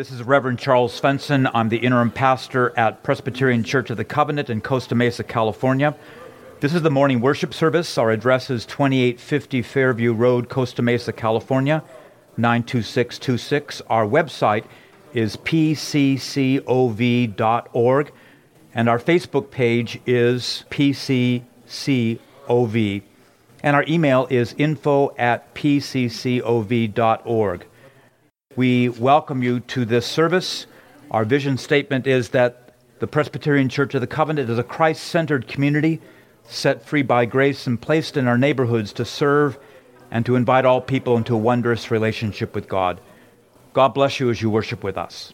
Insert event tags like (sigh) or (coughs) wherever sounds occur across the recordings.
This is Reverend Charles Svensson. I'm the interim pastor at Presbyterian Church of the Covenant in Costa Mesa, California. This is the morning worship service. Our address is 2850 Fairview Road, Costa Mesa, California, 92626. Our website is pccov.org, and our Facebook page is pccov. And our email is info at pccov.org. We welcome you to this service. Our vision statement is that the Presbyterian Church of the Covenant is a Christ centered community set free by grace and placed in our neighborhoods to serve and to invite all people into a wondrous relationship with God. God bless you as you worship with us.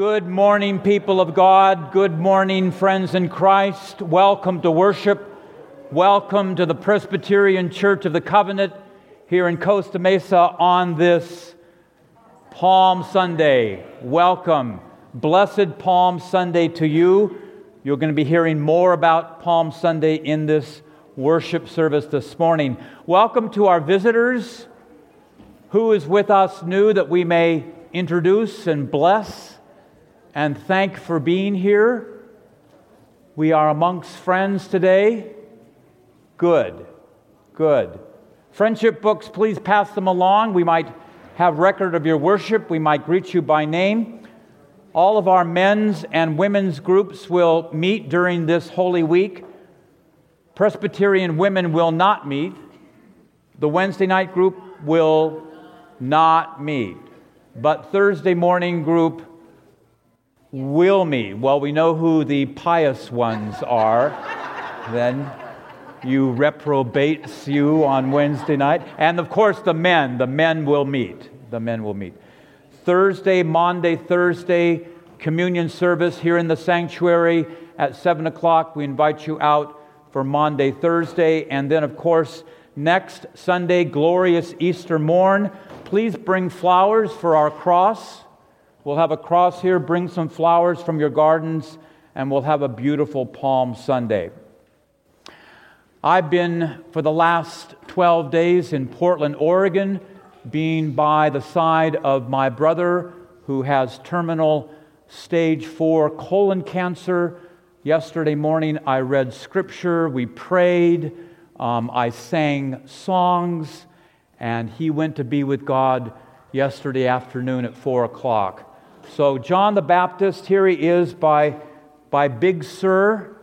Good morning, people of God. Good morning, friends in Christ. Welcome to worship. Welcome to the Presbyterian Church of the Covenant here in Costa Mesa on this Palm Sunday. Welcome. Blessed Palm Sunday to you. You're going to be hearing more about Palm Sunday in this worship service this morning. Welcome to our visitors. Who is with us new that we may introduce and bless? And thank for being here. We are amongst friends today. Good, good. Friendship books, please pass them along. We might have record of your worship. We might greet you by name. All of our men's and women's groups will meet during this Holy Week Presbyterian women will not meet. The Wednesday night group will not meet. But Thursday morning group will me. Well, we know who the pious ones are. then you reprobates you on Wednesday night. And of course, the men. The men will meet. The men will meet. Thursday, Maundy, Thursday, communion service here in the sanctuary at 7 o'clock. We invite you out for Maundy, Thursday. And then, of course, next Sunday, glorious Easter morn. Please bring flowers for our cross. We'll have a cross here. Bring some flowers from your gardens, and we'll have a beautiful Palm Sunday. I've been for the last 12 days in Portland, Oregon, being by the side of my brother who has terminal stage four colon cancer. Yesterday morning, I read scripture, we prayed, um, I sang songs, and he went to be with God yesterday afternoon at four o'clock. So, John the Baptist, here he is by, by Big Sur,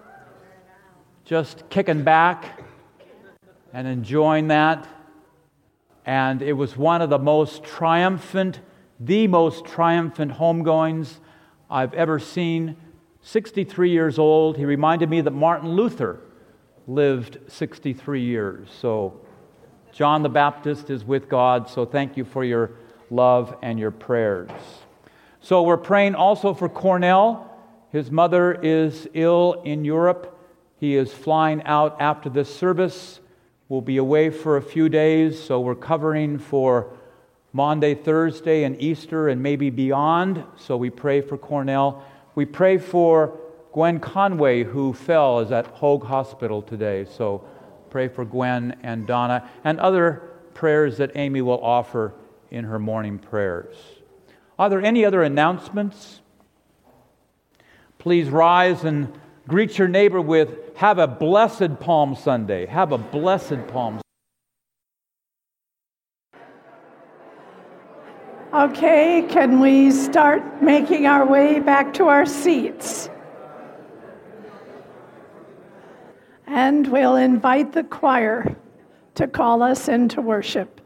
just kicking back and enjoying that. And it was one of the most triumphant, the most triumphant homegoings I've ever seen. 63 years old. He reminded me that Martin Luther lived 63 years. So, John the Baptist is with God. So, thank you for your love and your prayers. So we're praying also for Cornell. His mother is ill in Europe. He is flying out after this service. We'll be away for a few days, so we're covering for Maundy, Thursday, and Easter, and maybe beyond. So we pray for Cornell. We pray for Gwen Conway, who fell, is at Hoag Hospital today. So pray for Gwen and Donna, and other prayers that Amy will offer in her morning prayers. Are there any other announcements? Please rise and greet your neighbor with, Have a blessed Palm Sunday. Have a blessed Palm Okay, can we start making our way back to our seats? And we'll invite the choir to call us into worship.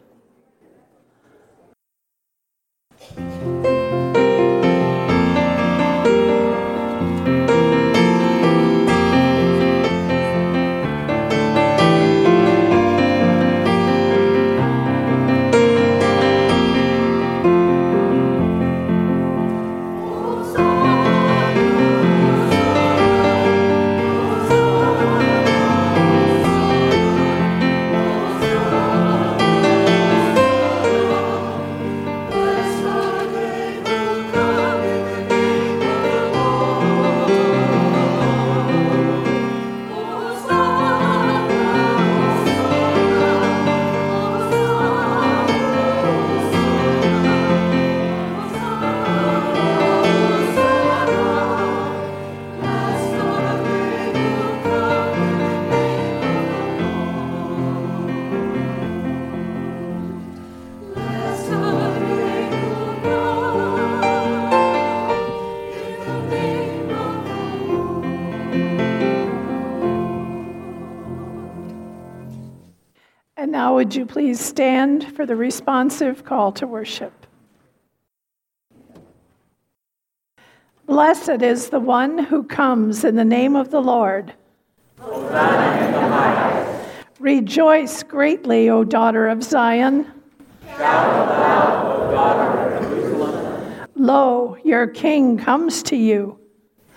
Stand for the responsive call to worship? Blessed is the one who comes in the name of the Lord. The Rejoice greatly, O daughter of Zion. Aloud, O daughter of Jerusalem. Lo, your king comes to you.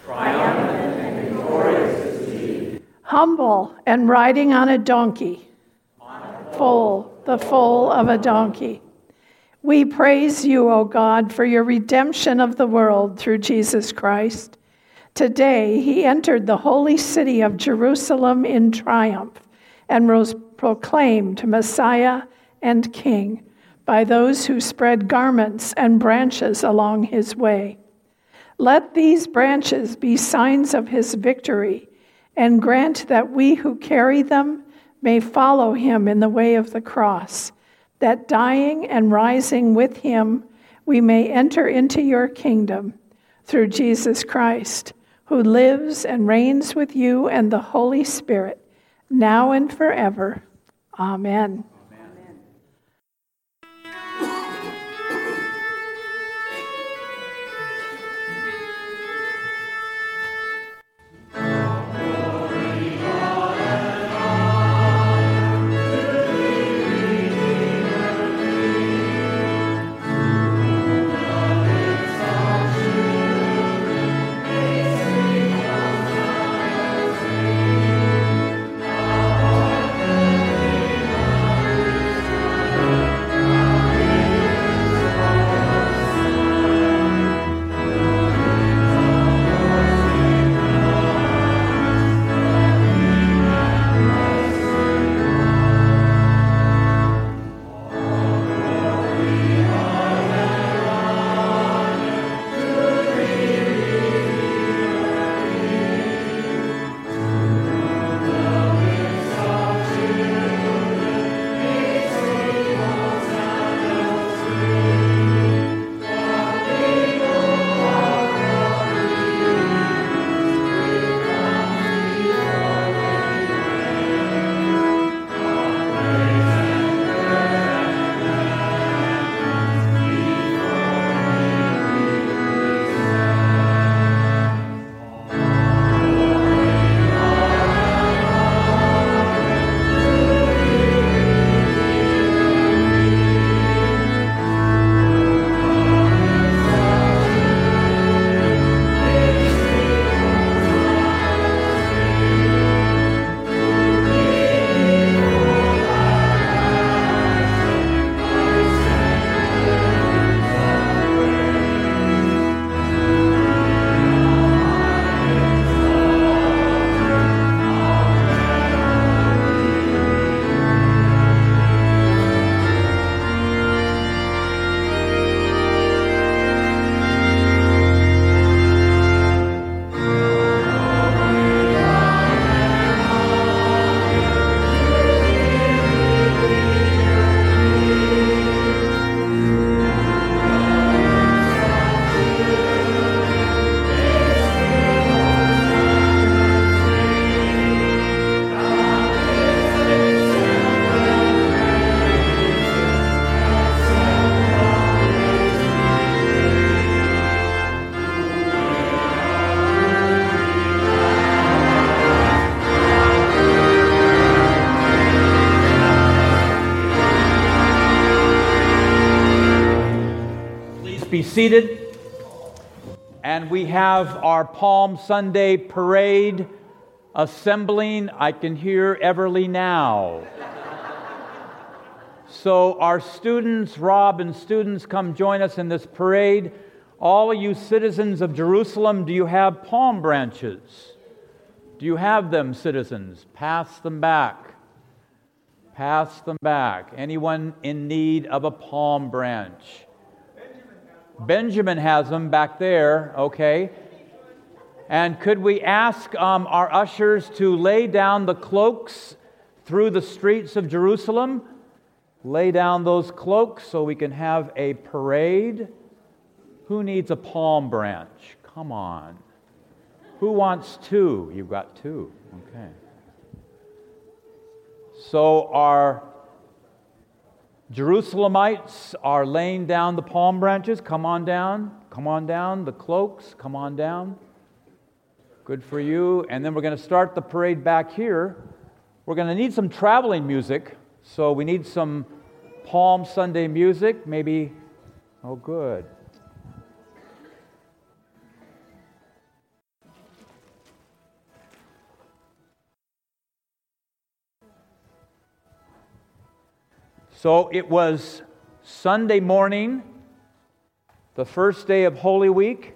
Triumphant and victorious is he. Humble and riding on a donkey foal, the foal of a donkey. We praise you, O God, for your redemption of the world through Jesus Christ. Today, he entered the holy city of Jerusalem in triumph and was proclaimed Messiah and King by those who spread garments and branches along his way. Let these branches be signs of his victory, and grant that we who carry them may follow him in the way of the cross, that dying and rising with him, we may enter into your kingdom through Jesus Christ, who lives and reigns with you and the Holy Spirit, now and forever. Amen. Seated. And we have our Palm Sunday parade assembling. I can hear Everly now. so, our students, Rob and students, come join us in this parade. All of you citizens of Jerusalem, do you have palm branches? Do you have them, citizens? Pass them back. Pass them back. Anyone in need of a palm branch? Benjamin has them back there, okay? And could we ask um, our ushers to lay down the cloaks through the streets of Jerusalem? Lay down those cloaks so we can have a parade. Who needs a palm branch? Come on. Who wants two? You've got two. Okay. So, our Jerusalemites are laying down the palm branches. Come on down. Come on down. The cloaks. Come on down. Good for you. And then we're going to start the parade back here. We're going to need some traveling music. So we need some Palm Sunday music. Maybe, oh, good. So it was Sunday morning, the first day of Holy Week,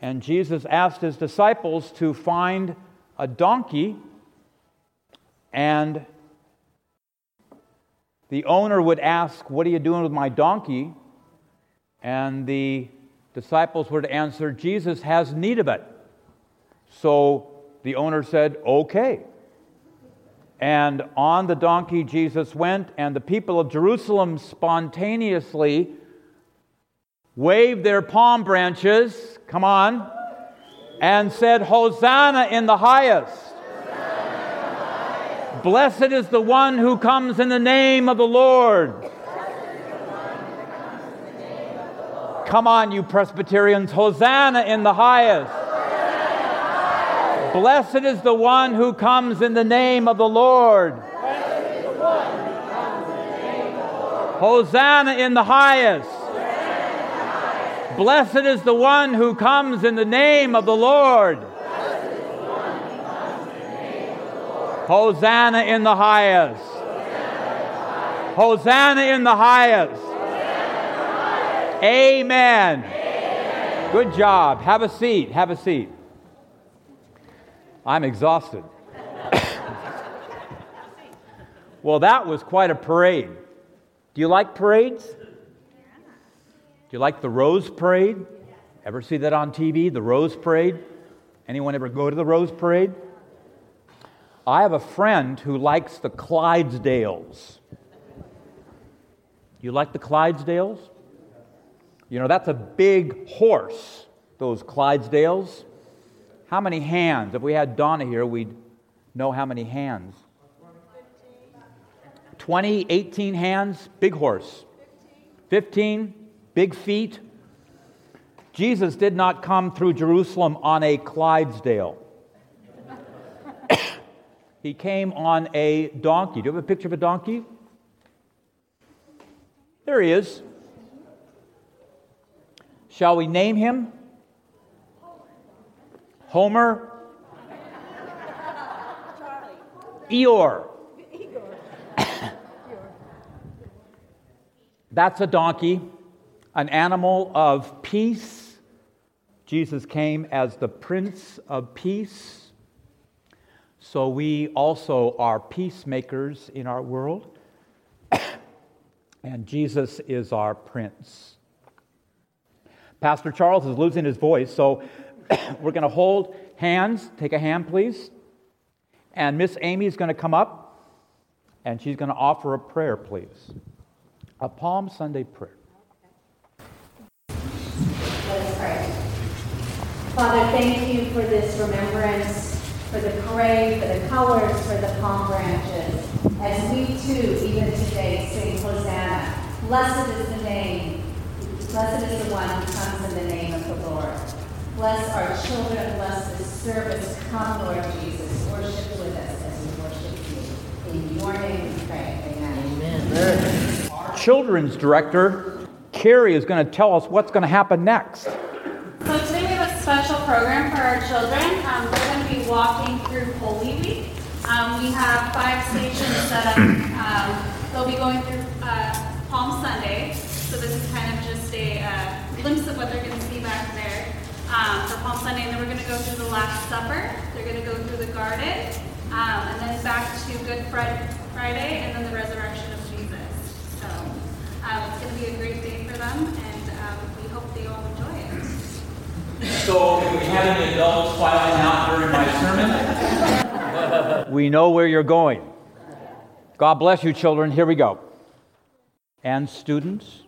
and Jesus asked his disciples to find a donkey, and the owner would ask, What are you doing with my donkey? And the disciples were to answer, Jesus has need of it. So the owner said, Okay. And on the donkey Jesus went, and the people of Jerusalem spontaneously waved their palm branches, come on, and said, Hosanna in the highest. Blessed is the one who comes in the name of the Lord. Come on, you Presbyterians. Hosanna in the highest. Blessed is the one who comes in the name of the Lord. Hosanna in the highest. Blessed is the one who comes in the name of the Lord. Hosanna in the highest. Hosanna in the highest. Amen. Good job. Have a seat. Have a seat. I'm exhausted. well, that was quite a parade. Do you like parades? Do you like the Rose Parade? Ever see that on TV, the Rose Parade? Anyone ever go to the Rose Parade? I have a friend who likes the Clydesdales. You like the Clydesdales? You know, that's a big horse, those Clydesdales. How many hands? If we had Donna here, we'd know how many hands. 20, 18 hands, big horse. 15, big feet. Jesus did not come through Jerusalem on a Clydesdale. (coughs) he came on a donkey. Do you have a picture of a donkey? There he is. Shall we name him? Homer? Eeyore. (coughs) That's a donkey, an animal of peace. Jesus came as the Prince of Peace. So we also are peacemakers in our world. (coughs) and Jesus is our Prince. Pastor Charles is losing his voice, so (coughs) we're going to hold hands. Take a hand, please. And Miss Amy is going to come up and she's going to offer a prayer, please. A Palm Sunday prayer. Let us pray. Father, thank you for this remembrance, for the parade, for the colors, for the palm branches. As we too, even today, sing Hosanna. Blessed is the name. Blessed is the one who comes in the name of the Lord. Bless our children. Bless this service. Come, Lord Jesus. Worship with us as we worship you. In your name we pray. Amen. Amen children's director, Carrie, is going to tell us what's going to happen next. So today we have a special program for our children. Um, we're going to be walking through Holy Week. Um, we have five stations set up. Um, they'll be going through uh, Palm Sunday. So this is kind of just a uh, glimpse of what they're going to see back there um, for Palm Sunday. And then we're going to go through the Last Supper. They're going to go through the garden. Um, and then back to Good Friday and then the resurrection of Jesus. So um, it's going to be a great day for them, and um, we hope they all enjoy it. So, we have any adults filing out during my sermon, (laughs) we know where you're going. God bless you, children. Here we go. And students.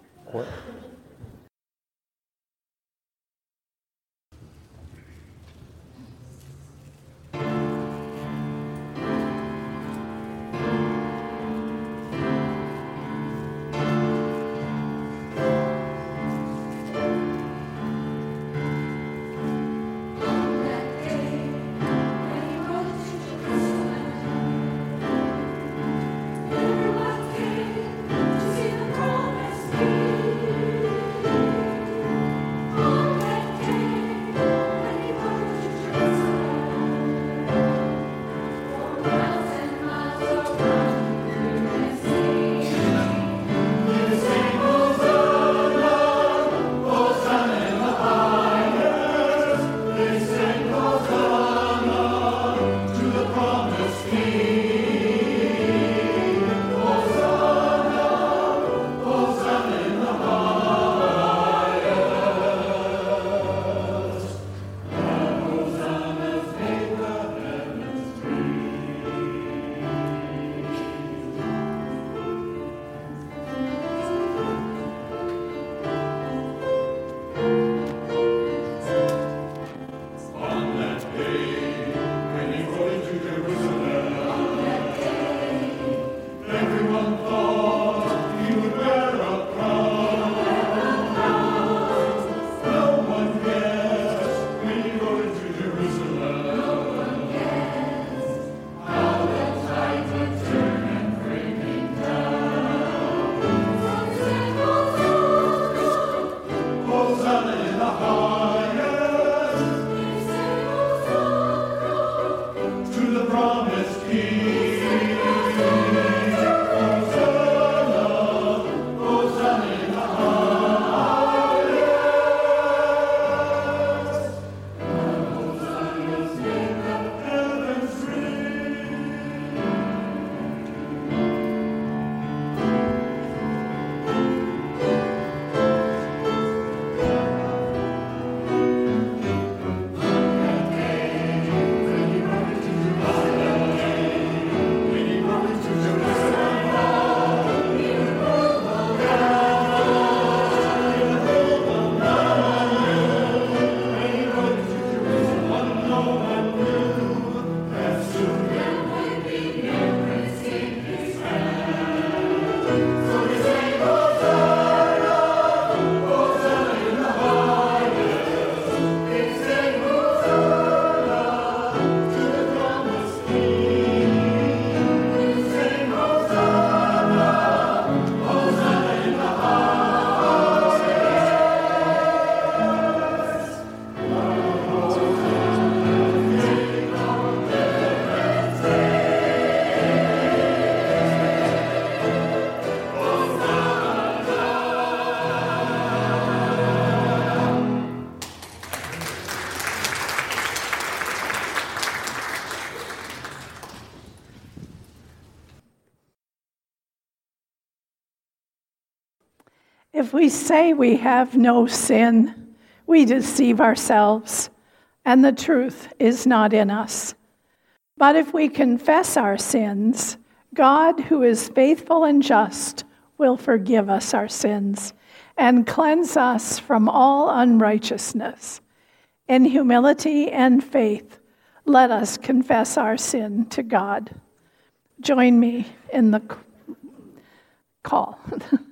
If we say we have no sin, we deceive ourselves, and the truth is not in us. But if we confess our sins, God, who is faithful and just, will forgive us our sins and cleanse us from all unrighteousness. In humility and faith, let us confess our sin to God. Join me in the call. (laughs)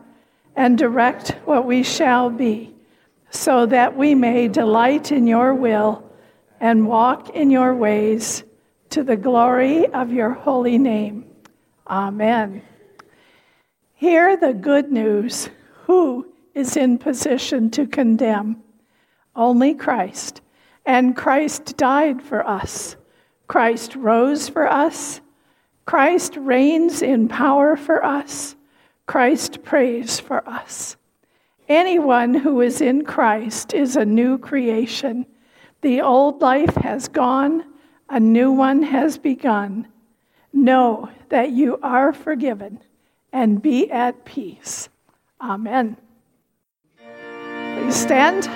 and direct what we shall be, so that we may delight in your will and walk in your ways to the glory of your holy name. Amen. Hear the good news. Who is in position to condemn? Only Christ. And Christ died for us. Christ rose for us. Christ reigns in power for us. Christ prays for us. Anyone who is in Christ is a new creation. The old life has gone, a new one has begun. Know that you are forgiven and be at peace. Amen. Please stand.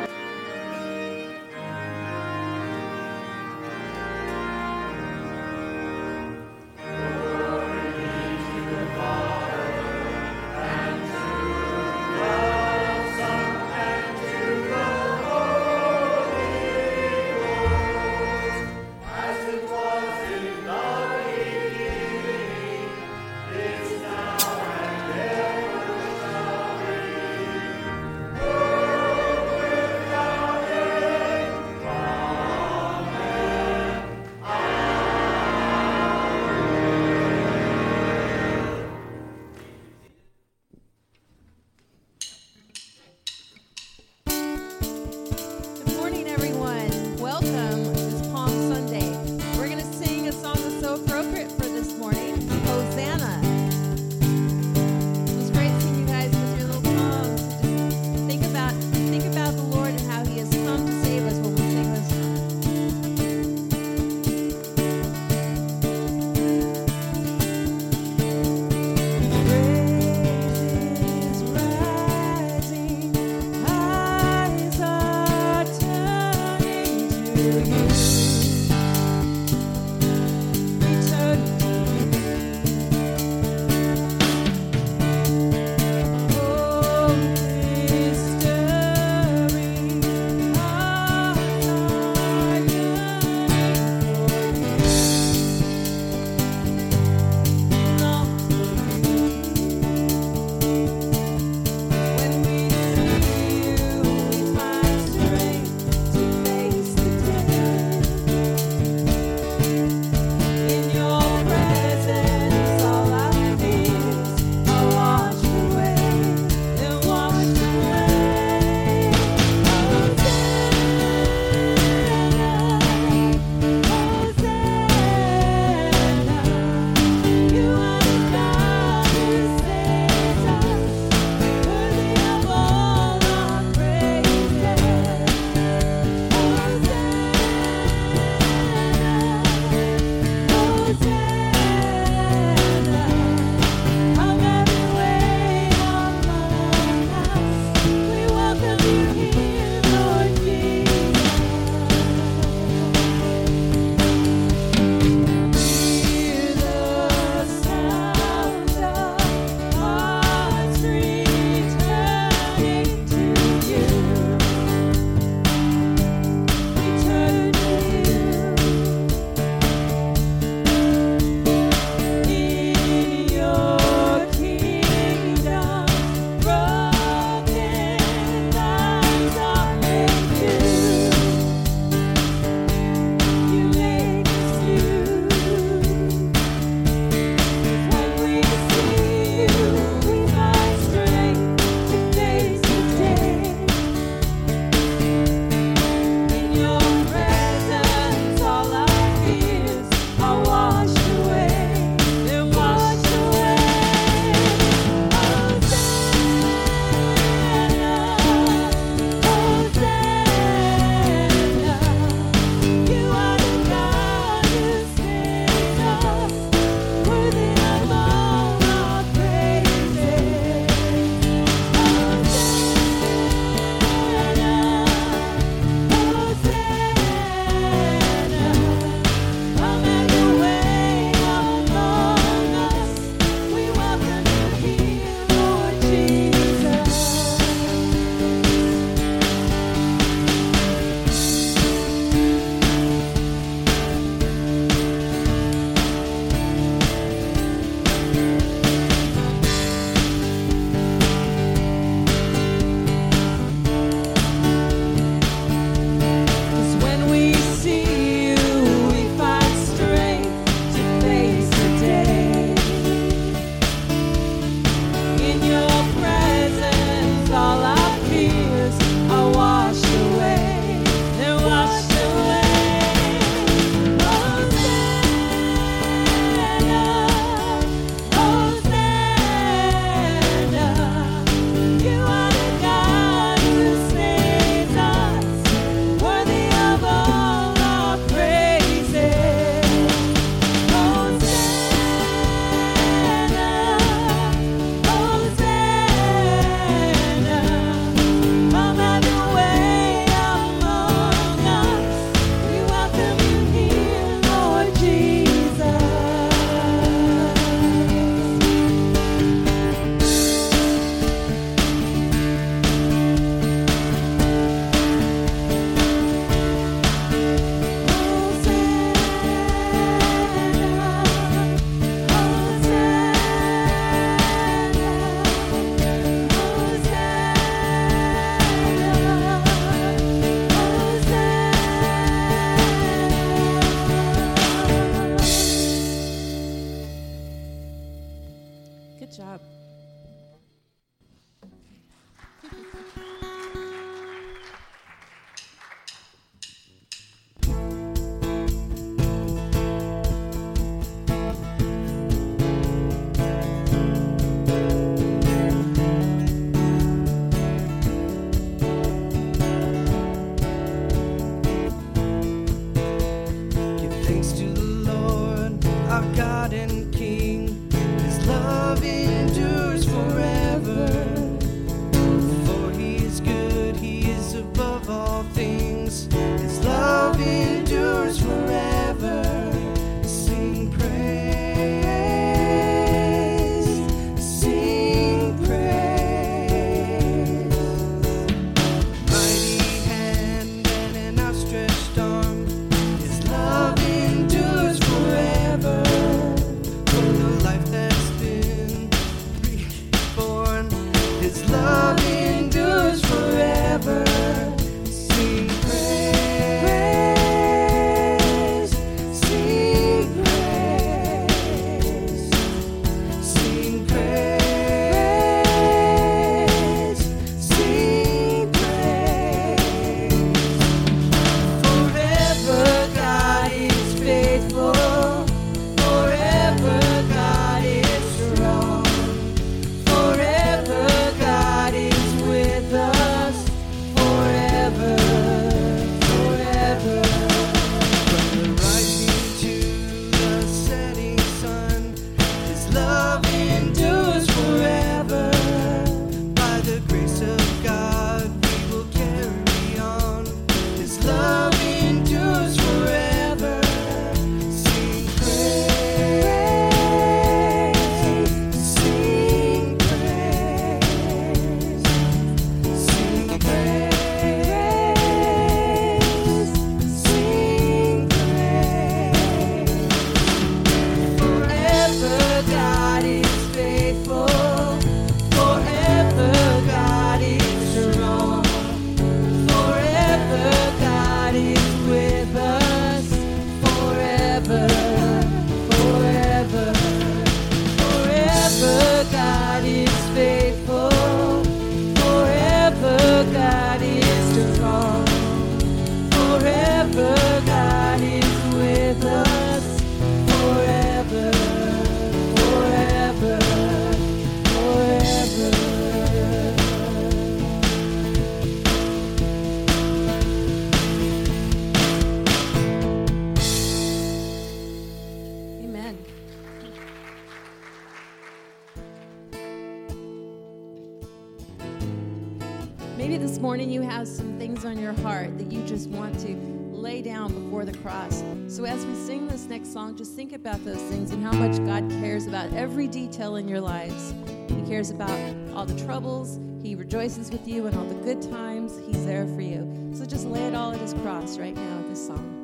About those things and how much God cares about every detail in your lives. He cares about all the troubles. He rejoices with you and all the good times. He's there for you. So just lay it all at His cross right now with this song.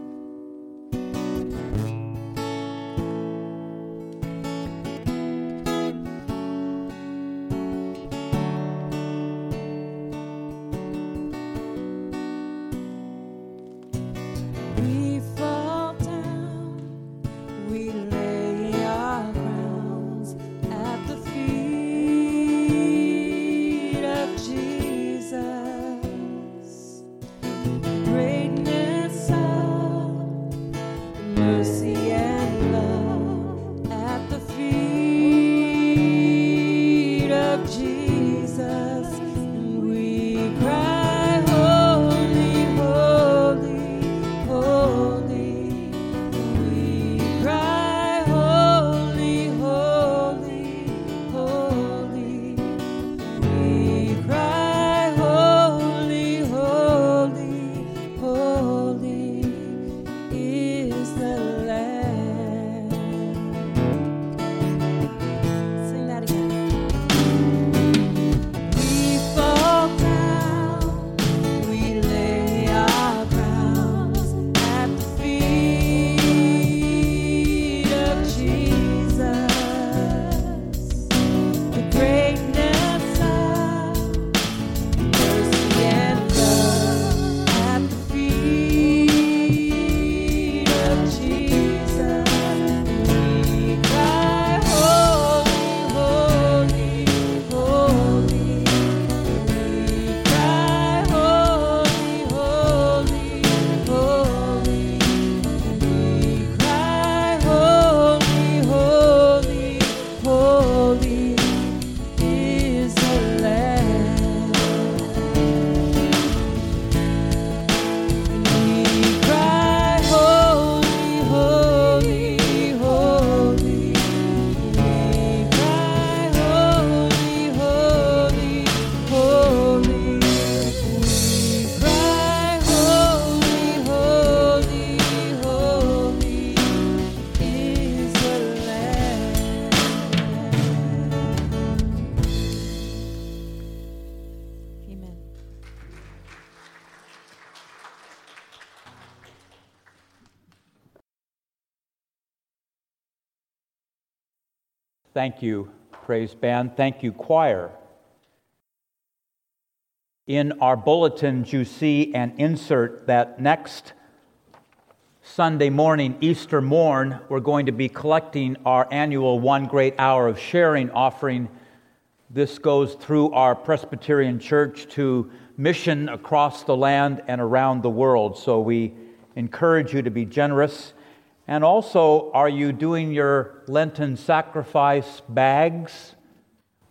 Thank you, praise band. Thank you, choir. In our bulletins, you see an insert that next Sunday morning, Easter morn, we're going to be collecting our annual one great hour of sharing offering. This goes through our Presbyterian Church to mission across the land and around the world. So we encourage you to be generous. And also, are you doing your Lenten sacrifice bags?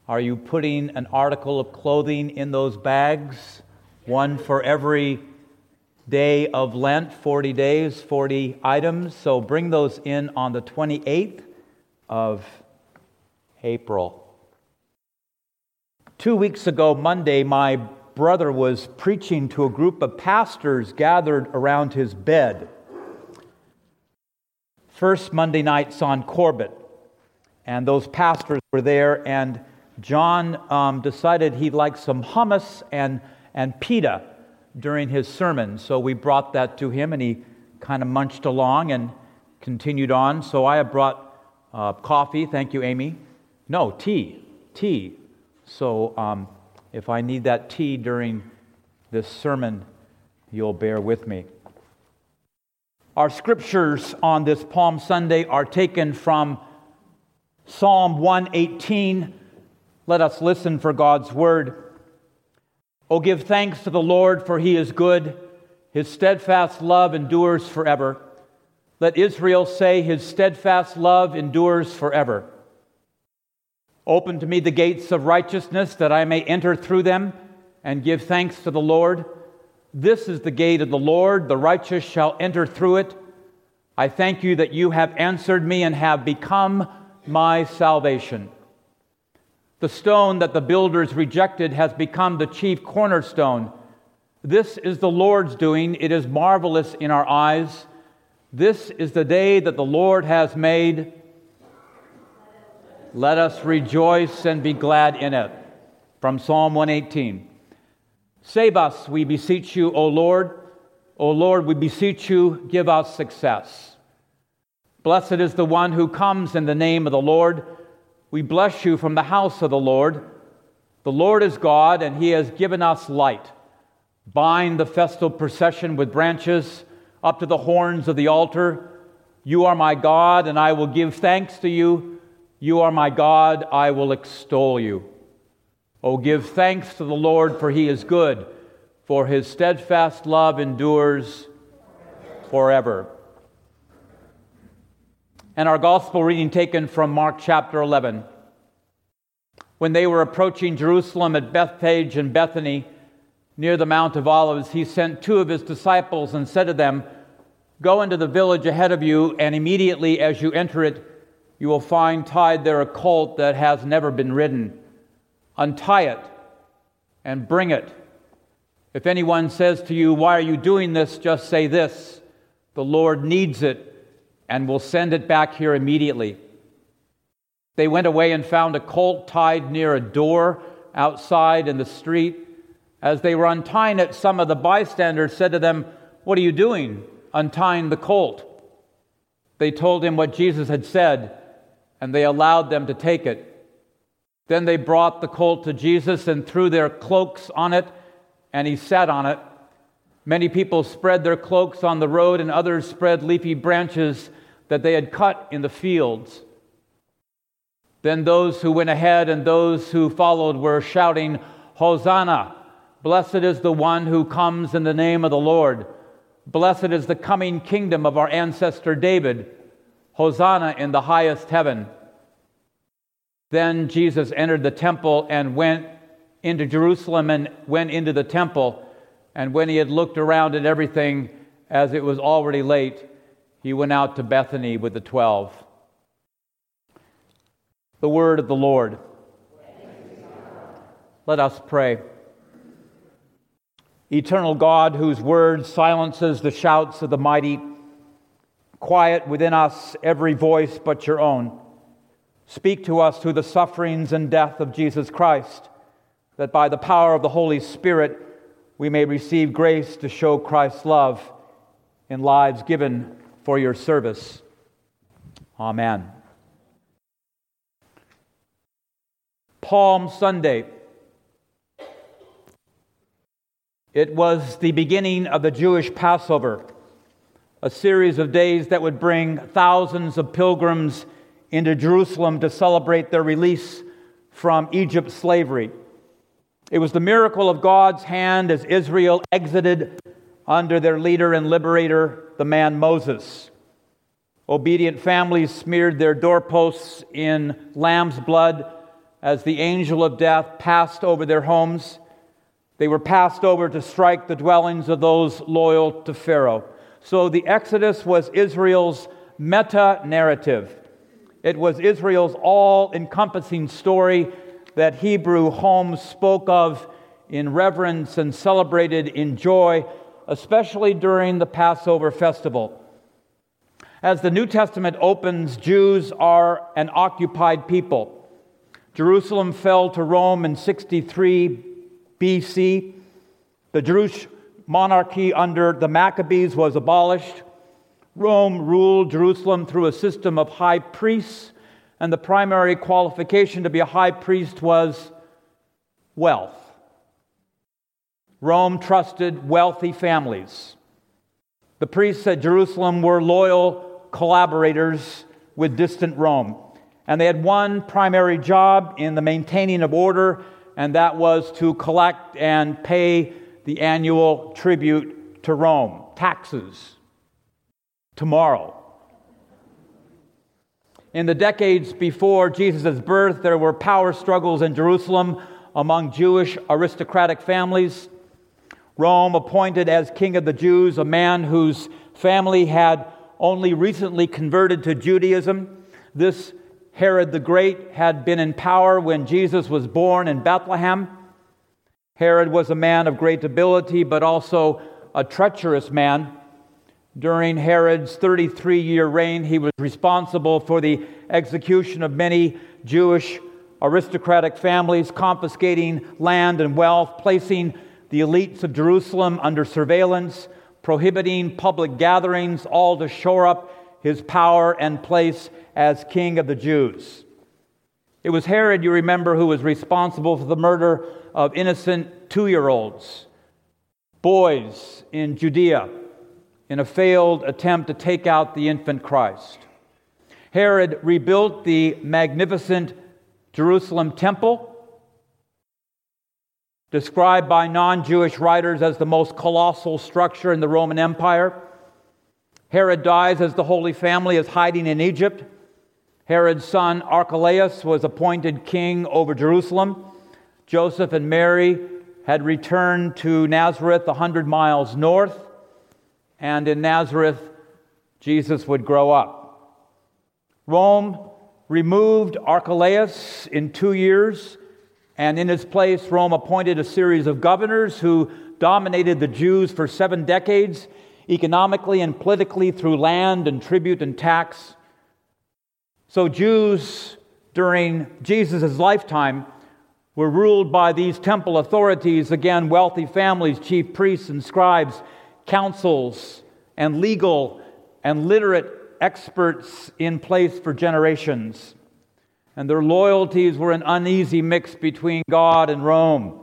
Are you putting an article of clothing in those bags? One for every day of Lent, 40 days, 40 items. So bring those in on the 28th of April. Two weeks ago, Monday, my brother was preaching to a group of pastors gathered around his bed. First Monday nights on Corbett, and those pastors were there, and John um, decided he'd like some hummus and, and pita during his sermon. So we brought that to him, and he kind of munched along and continued on. So I have brought uh, coffee. Thank you, Amy. No, tea. Tea. So um, if I need that tea during this sermon, you'll bear with me. Our scriptures on this Palm Sunday are taken from Psalm 118. Let us listen for God's word. Oh, give thanks to the Lord, for he is good. His steadfast love endures forever. Let Israel say, His steadfast love endures forever. Open to me the gates of righteousness, that I may enter through them and give thanks to the Lord. This is the gate of the Lord, the righteous shall enter through it. I thank you that you have answered me and have become my salvation. The stone that the builders rejected has become the chief cornerstone. This is the Lord's doing. It is marvelous in our eyes. This is the day that the Lord has made. Let us rejoice and be glad in it. From Psalm 118. Save us, we beseech you, O Lord. O Lord, we beseech you, give us success. Blessed is the one who comes in the name of the Lord. We bless you from the house of the Lord. The Lord is God, and He has given us light. Bind the festal procession with branches up to the horns of the altar. You are my God, and I will give thanks to you. You are my God, I will extol you. Oh, give thanks to the Lord, for He is good, for His steadfast love endures forever and our gospel reading taken from Mark chapter 11. When they were approaching Jerusalem at Bethphage and Bethany, near the Mount of Olives, he sent two of his disciples and said to them, Go into the village ahead of you, and immediately as you enter it, you will find tied there a colt that has never been ridden. Untie it and bring it. If anyone says to you, Why are you doing this? just say this The Lord needs it and will send it back here immediately. They went away and found a colt tied near a door outside in the street. As they were untying it, some of the bystanders said to them, What are you doing, untying the colt? They told him what Jesus had said, and they allowed them to take it. Then they brought the colt to Jesus and threw their cloaks on it, and he sat on it. Many people spread their cloaks on the road, and others spread leafy branches that they had cut in the fields. Then those who went ahead and those who followed were shouting, Hosanna! Blessed is the one who comes in the name of the Lord. Blessed is the coming kingdom of our ancestor David. Hosanna in the highest heaven. Then Jesus entered the temple and went into Jerusalem and went into the temple. And when he had looked around at everything, as it was already late, he went out to Bethany with the twelve. The word of the Lord. Let us pray. Eternal God, whose word silences the shouts of the mighty, quiet within us every voice but your own. Speak to us through the sufferings and death of Jesus Christ, that by the power of the Holy Spirit we may receive grace to show Christ's love in lives given for your service. Amen. Palm Sunday. It was the beginning of the Jewish Passover, a series of days that would bring thousands of pilgrims into Jerusalem to celebrate their release from Egypt's slavery. It was the miracle of God's hand as Israel exited under their leader and liberator, the man Moses. Obedient families smeared their doorposts in lamb's blood as the angel of death passed over their homes. They were passed over to strike the dwellings of those loyal to Pharaoh. So the Exodus was Israel's meta narrative. It was Israel's all encompassing story that Hebrew homes spoke of in reverence and celebrated in joy, especially during the Passover festival. As the New Testament opens, Jews are an occupied people. Jerusalem fell to Rome in 63 BC. The Jewish monarchy under the Maccabees was abolished. Rome ruled Jerusalem through a system of high priests, and the primary qualification to be a high priest was wealth. Rome trusted wealthy families. The priests at Jerusalem were loyal collaborators with distant Rome. And they had one primary job in the maintaining of order, and that was to collect and pay the annual tribute to Rome, taxes. Tomorrow. In the decades before Jesus' birth, there were power struggles in Jerusalem among Jewish aristocratic families. Rome appointed as king of the Jews a man whose family had only recently converted to Judaism. This Herod the Great had been in power when Jesus was born in Bethlehem. Herod was a man of great ability, but also a treacherous man. During Herod's 33 year reign, he was responsible for the execution of many Jewish aristocratic families, confiscating land and wealth, placing the elites of Jerusalem under surveillance, prohibiting public gatherings, all to shore up his power and place as king of the Jews. It was Herod, you remember, who was responsible for the murder of innocent two year olds, boys in Judea, in a failed attempt to take out the infant Christ. Herod rebuilt the magnificent Jerusalem temple described by non Jewish writers as the most colossal structure in the Roman Empire. Herod dies as the Holy Family is hiding in Egypt. Herod's son Archelaus was appointed king over Jerusalem. Joseph and Mary had returned to Nazareth, a 100 miles north, and in Nazareth, Jesus would grow up. Rome removed Archelaus in two years and in his place, Rome appointed a series of governors who dominated the Jews for seven decades, economically and politically through land and tribute and tax. So, Jews during Jesus' lifetime were ruled by these temple authorities, again, wealthy families, chief priests and scribes, councils, and legal and literate experts in place for generations and their loyalties were an uneasy mix between God and Rome.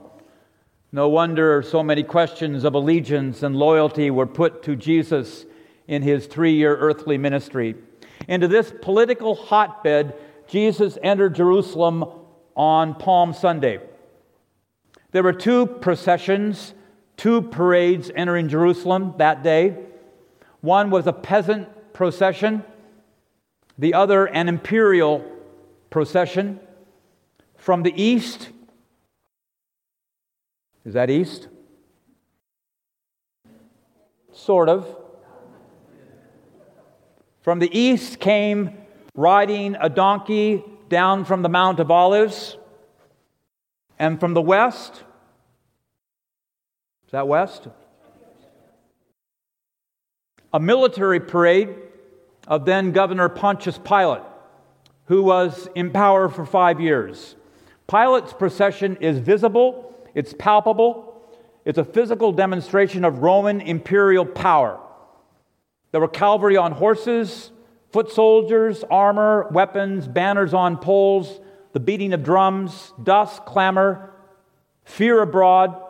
No wonder so many questions of allegiance and loyalty were put to Jesus in his three year earthly ministry. Into this political hotbed, Jesus entered Jerusalem on Palm Sunday. There were two processions, two parades entering Jerusalem that day. One was a peasant procession, the other an imperial procession from the east. Is that east? Sort of. From the east came riding a donkey down from the Mount of Olives. And from the west, is that west? A military parade of then Governor Pontius Pilate who was in power for five years. Pilate's procession is visible, it's palpable, it's a physical demonstration of Roman imperial power. There were cavalry on horses, foot soldiers, armor, weapons, banners on poles, the beating of drums, dust, clamor, fear abroad.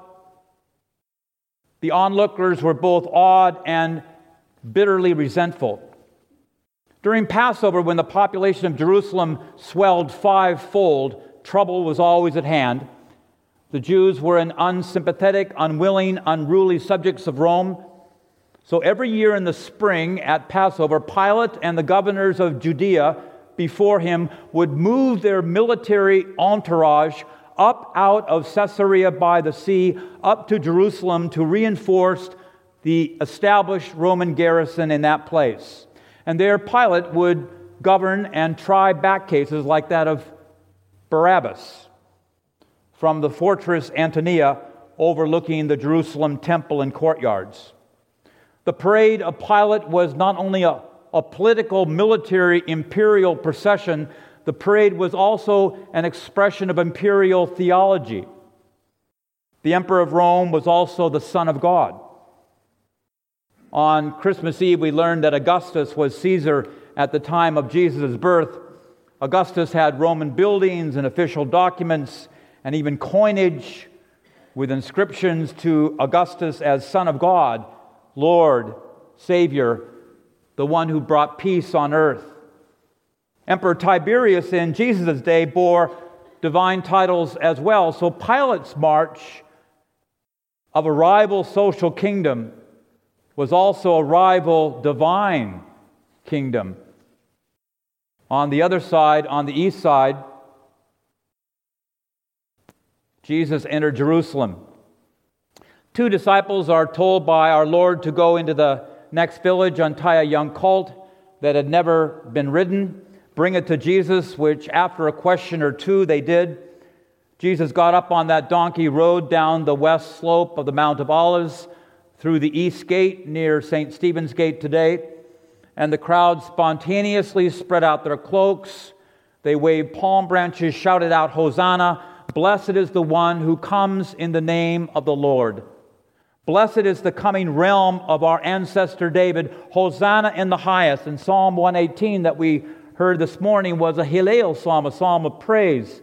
The onlookers were both awed and bitterly resentful. During Passover, when the population of Jerusalem swelled fivefold, trouble was always at hand. The Jews were an unsympathetic, unwilling, unruly subjects of Rome. So every year in the spring at Passover, Pilate and the governors of Judea before him would move their military entourage up out of Caesarea by the sea up to Jerusalem to reinforce the established Roman garrison in that place. And there, Pilate would govern and try back cases like that of Barabbas from the fortress Antonia overlooking the Jerusalem temple and courtyards. The parade of Pilate was not only a, a political, military, imperial procession, the parade was also an expression of imperial theology. The Emperor of Rome was also the Son of God. On Christmas Eve, we learned that Augustus was Caesar at the time of Jesus' birth. Augustus had Roman buildings and official documents and even coinage with inscriptions to Augustus as Son of God Lord, Savior, the one who brought peace on earth. Emperor Tiberius in Jesus' day bore divine titles as well. So Pilate's march of a rival social kingdom was also a rival divine kingdom. On the other side, on the east side, Jesus entered Jerusalem. Two disciples are told by our Lord to go into the next village, untie a young colt that had never been ridden, bring it to Jesus, which after a question or two they did. Jesus got up on that donkey, rode down the west slope of the Mount of Olives through the east gate near St. Stephen's Gate today, and the crowd spontaneously spread out their cloaks. They waved palm branches, shouted out, Hosanna! Blessed is the one who comes in the name of the Lord. Blessed is the coming realm of our ancestor David. Hosanna in the highest. In Psalm 118 that we heard this morning was a Hallel psalm, a psalm of praise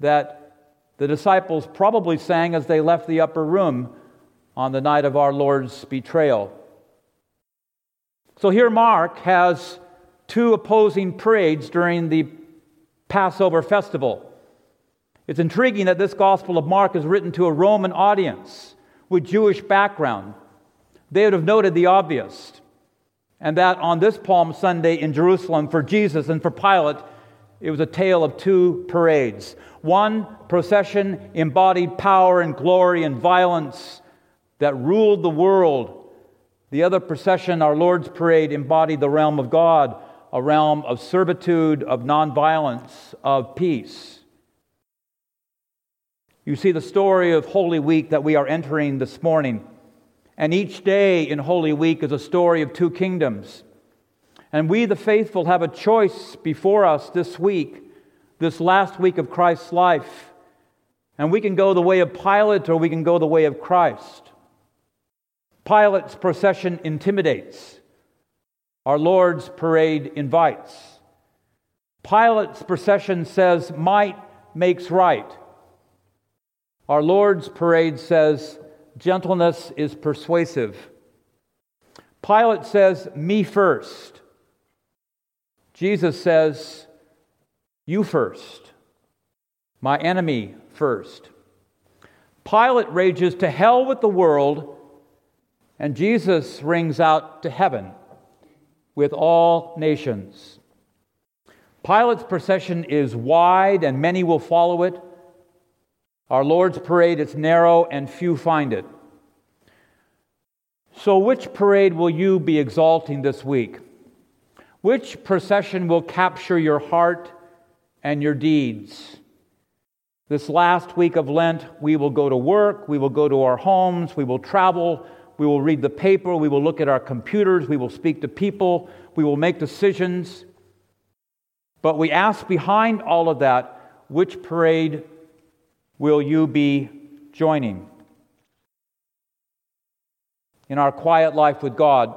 that the disciples probably sang as they left the upper room on the night of our Lord's betrayal. So here Mark has two opposing parades during the Passover festival. It's intriguing that this Gospel of Mark is written to a Roman audience with Jewish background, they would have noted the obvious. And that on this Palm Sunday in Jerusalem for Jesus and for Pilate, it was a tale of two parades. One procession embodied power and glory and violence that ruled the world. The other procession, our Lord's parade, embodied the realm of God, a realm of servitude, of nonviolence, of peace. You see the story of Holy Week that we are entering this morning. And each day in Holy Week is a story of two kingdoms. And we, the faithful, have a choice before us this week, this last week of Christ's life. And we can go the way of Pilate or we can go the way of Christ. Pilate's procession intimidates, our Lord's parade invites. Pilate's procession says, Might makes right. Our Lord's parade says, gentleness is persuasive. Pilate says, me first. Jesus says, you first. My enemy first. Pilate rages to hell with the world, and Jesus rings out to heaven with all nations. Pilate's procession is wide, and many will follow it. Our Lord's parade is narrow and few find it. So, which parade will you be exalting this week? Which procession will capture your heart and your deeds? This last week of Lent, we will go to work, we will go to our homes, we will travel, we will read the paper, we will look at our computers, we will speak to people, we will make decisions. But we ask behind all of that, which parade will you be joining? In our quiet life with God,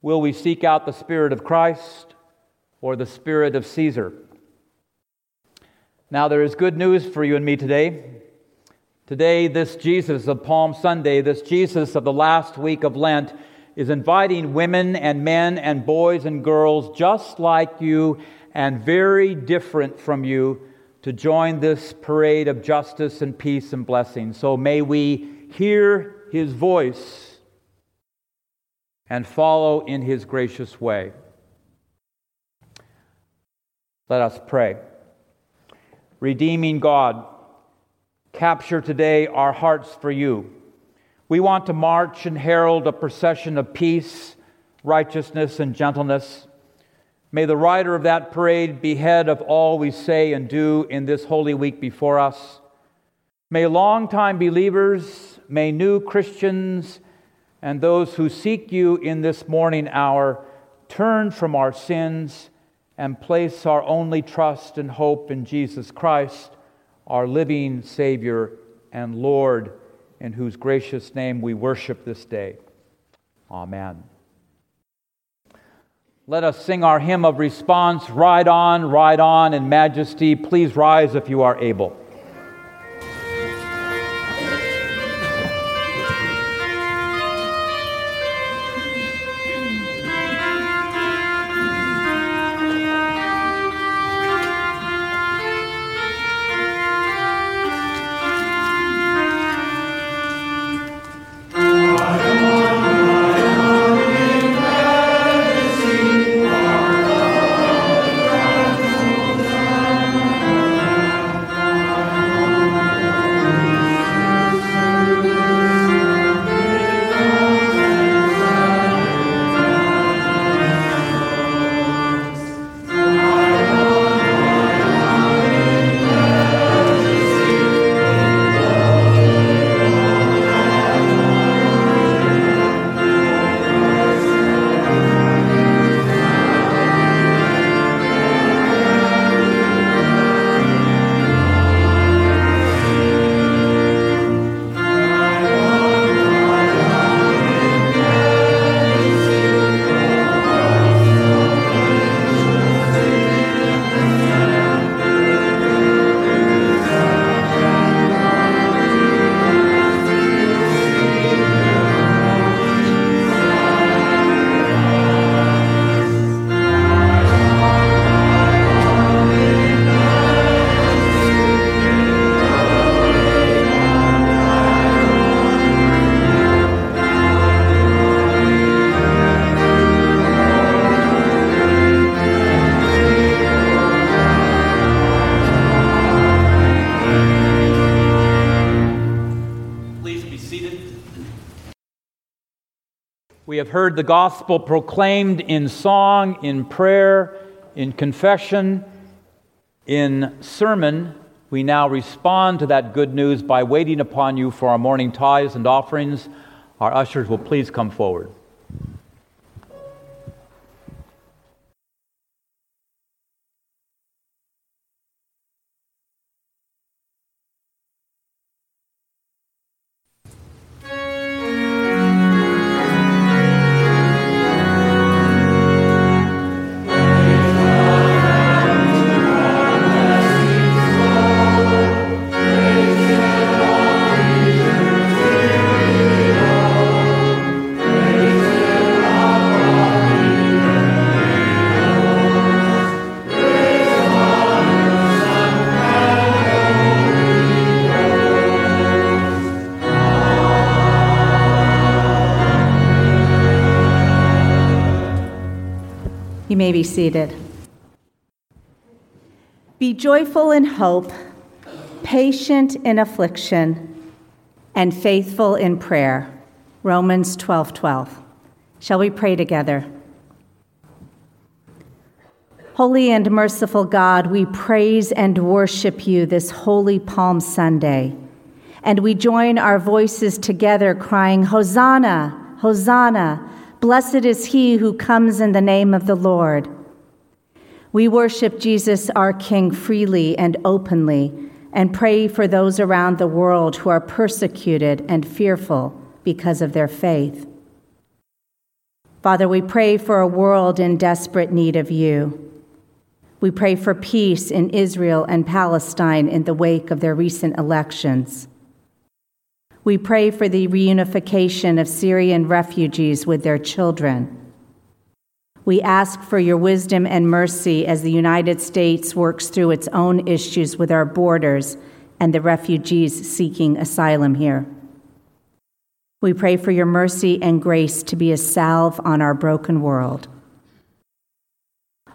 will we seek out the Spirit of Christ or the Spirit of Caesar? Now, there is good news for you and me today. Today, this Jesus of Palm Sunday, this Jesus of the last week of Lent, is inviting women and men and boys and girls just like you and very different from you to join this parade of justice and peace and blessing. So may we hear his voice and follow in his gracious way. Let us pray. Redeeming God, capture today our hearts for you. We want to march and herald a procession of peace, righteousness, and gentleness. May the rider of that parade be head of all we say and do in this holy week before us. May longtime believers, may new Christians, and those who seek you in this morning hour turn from our sins and place our only trust and hope in Jesus Christ, our living Savior and Lord, in whose gracious name we worship this day. Amen. Let us sing our hymn of response Ride on, ride on in majesty. Please rise if you are able. Heard the gospel proclaimed in song, in prayer, in confession, in sermon. We now respond to that good news by waiting upon you for our morning tithes and offerings. Our ushers will please come forward. Seated. Be joyful in hope, patient in affliction, and faithful in prayer. Romans 12 12. Shall we pray together? Holy and merciful God, we praise and worship you this holy Palm Sunday. And we join our voices together crying, Hosanna, Hosanna. Blessed is he who comes in the name of the Lord. We worship Jesus, our King, freely and openly, and pray for those around the world who are persecuted and fearful because of their faith. Father, we pray for a world in desperate need of you. We pray for peace in Israel and Palestine in the wake of their recent elections. We pray for the reunification of Syrian refugees with their children. We ask for your wisdom and mercy as the United States works through its own issues with our borders and the refugees seeking asylum here. We pray for your mercy and grace to be a salve on our broken world.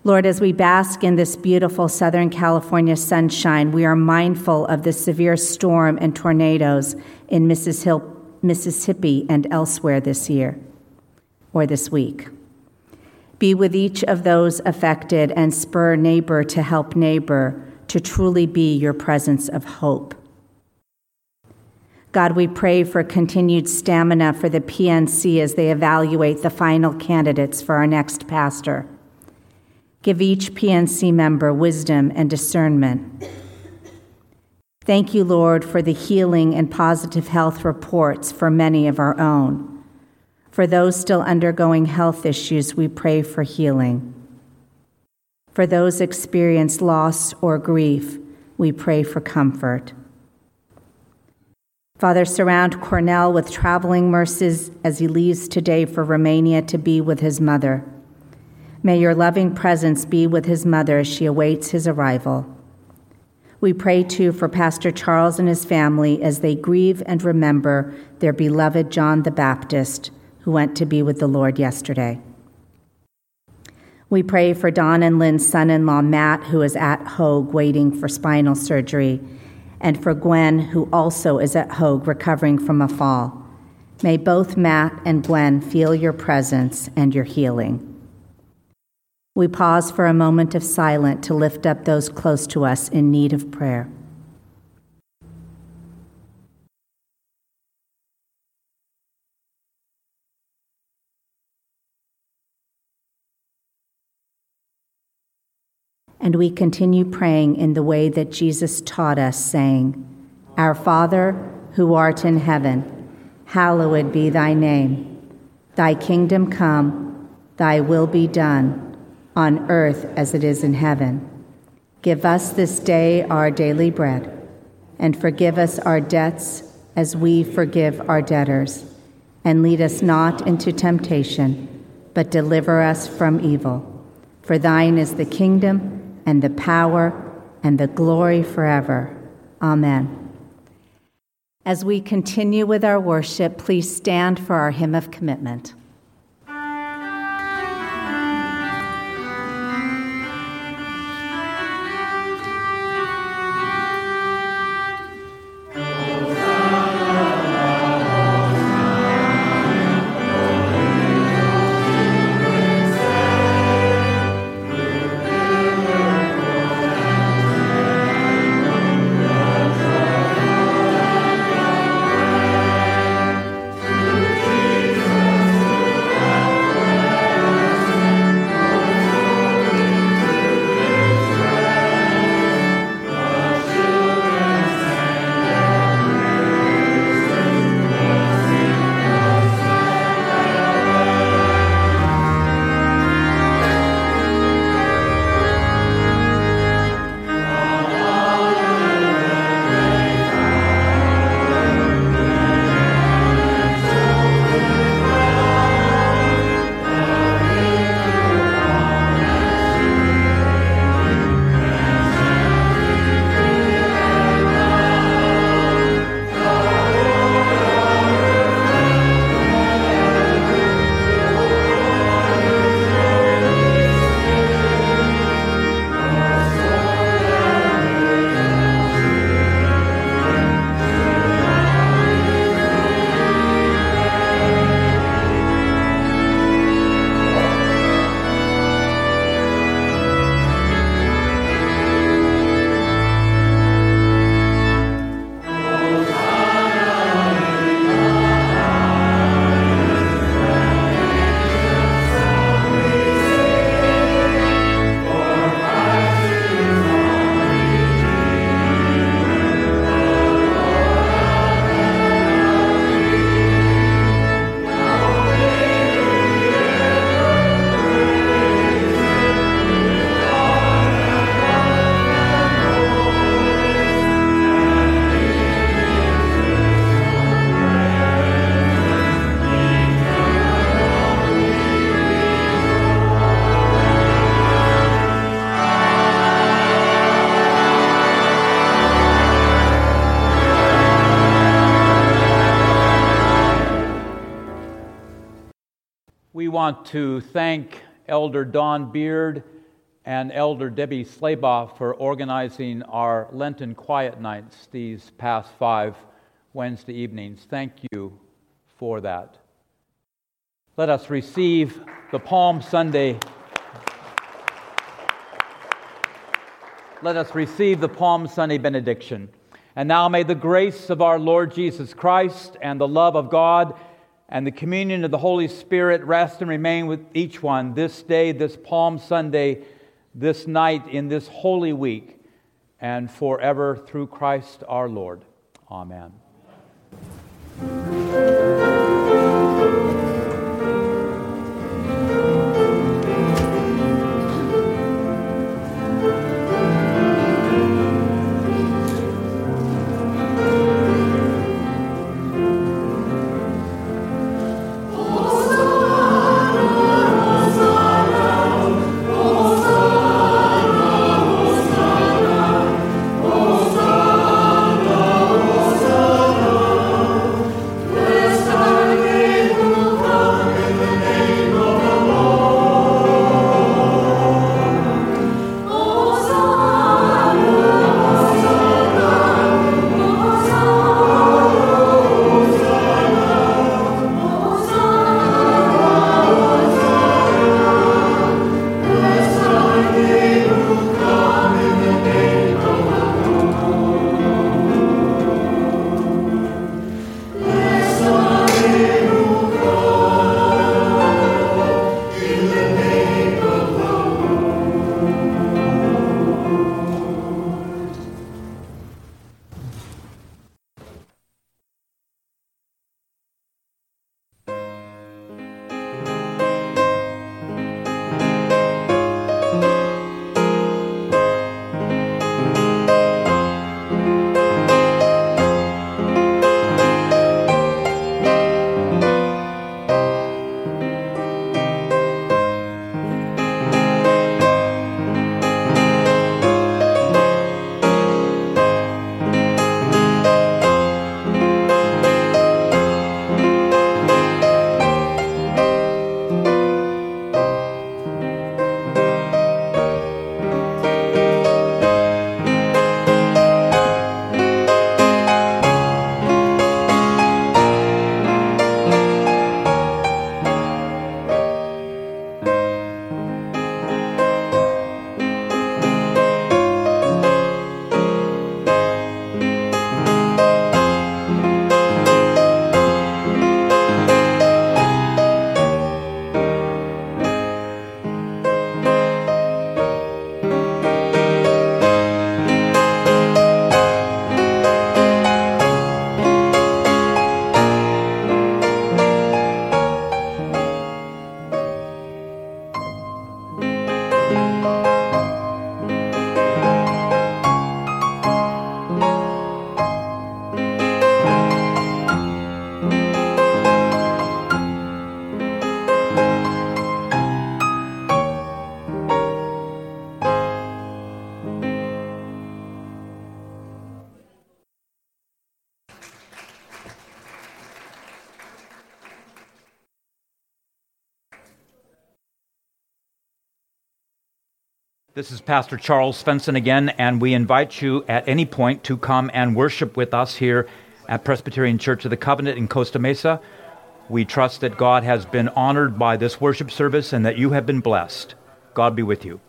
Lord, as we bask in this beautiful Southern California sunshine, we are mindful of the severe storm and tornadoes in Mississippi and elsewhere this year or this week. Be with each of those affected and spur neighbor to help neighbor to truly be your presence of hope. God, we pray for continued stamina for the PNC as they evaluate the final candidates for our next pastor. Give each PNC member wisdom and discernment. Thank you, Lord, for the healing and positive health reports for many of our own. For those still undergoing health issues, we pray for healing. For those experience loss or grief, we pray for comfort. Father, surround Cornell with traveling mercies as he leaves today for Romania to be with his mother. May your loving presence be with his mother as she awaits his arrival. We pray too for Pastor Charles and his family as they grieve and remember their beloved John the Baptist who went to be with the Lord yesterday. We pray for Don and Lynn's son in law, Matt, who is at Hoag waiting for spinal surgery, and for Gwen, who also is at Hoag recovering from a fall. May both Matt and Gwen feel your presence and your healing. We pause for a moment of silence to lift up those close to us in need of prayer. And we continue praying in the way that Jesus taught us, saying, Our Father, who art in heaven, hallowed be thy name. Thy kingdom come, thy will be done, on earth as it is in heaven. Give us this day our daily bread, and forgive us our debts as we forgive our debtors. And lead us not into temptation, but deliver us from evil. For thine is the kingdom and the power and the glory forever. Amen. As we continue with our worship, please stand for our hymn of commitment. Want to thank Elder Don Beard and Elder Debbie Slaybaugh for organizing our Lenten quiet nights these past five Wednesday evenings. Thank you for that. Let us receive the Palm Sunday. Let us receive the Palm Sunday benediction. And now may the grace of our Lord Jesus Christ and the love of God and the communion of the Holy Spirit rest and remain with each one this day, this Palm Sunday this night in this holy week and forever through Christ our Lord. Amen. This is Pastor Charles Svensson again, and we invite you at any point to come and worship with us here at Presbyterian Church of the Covenant in Costa Mesa. We trust that God has been honored by this worship service and that you have been blessed. God be with you.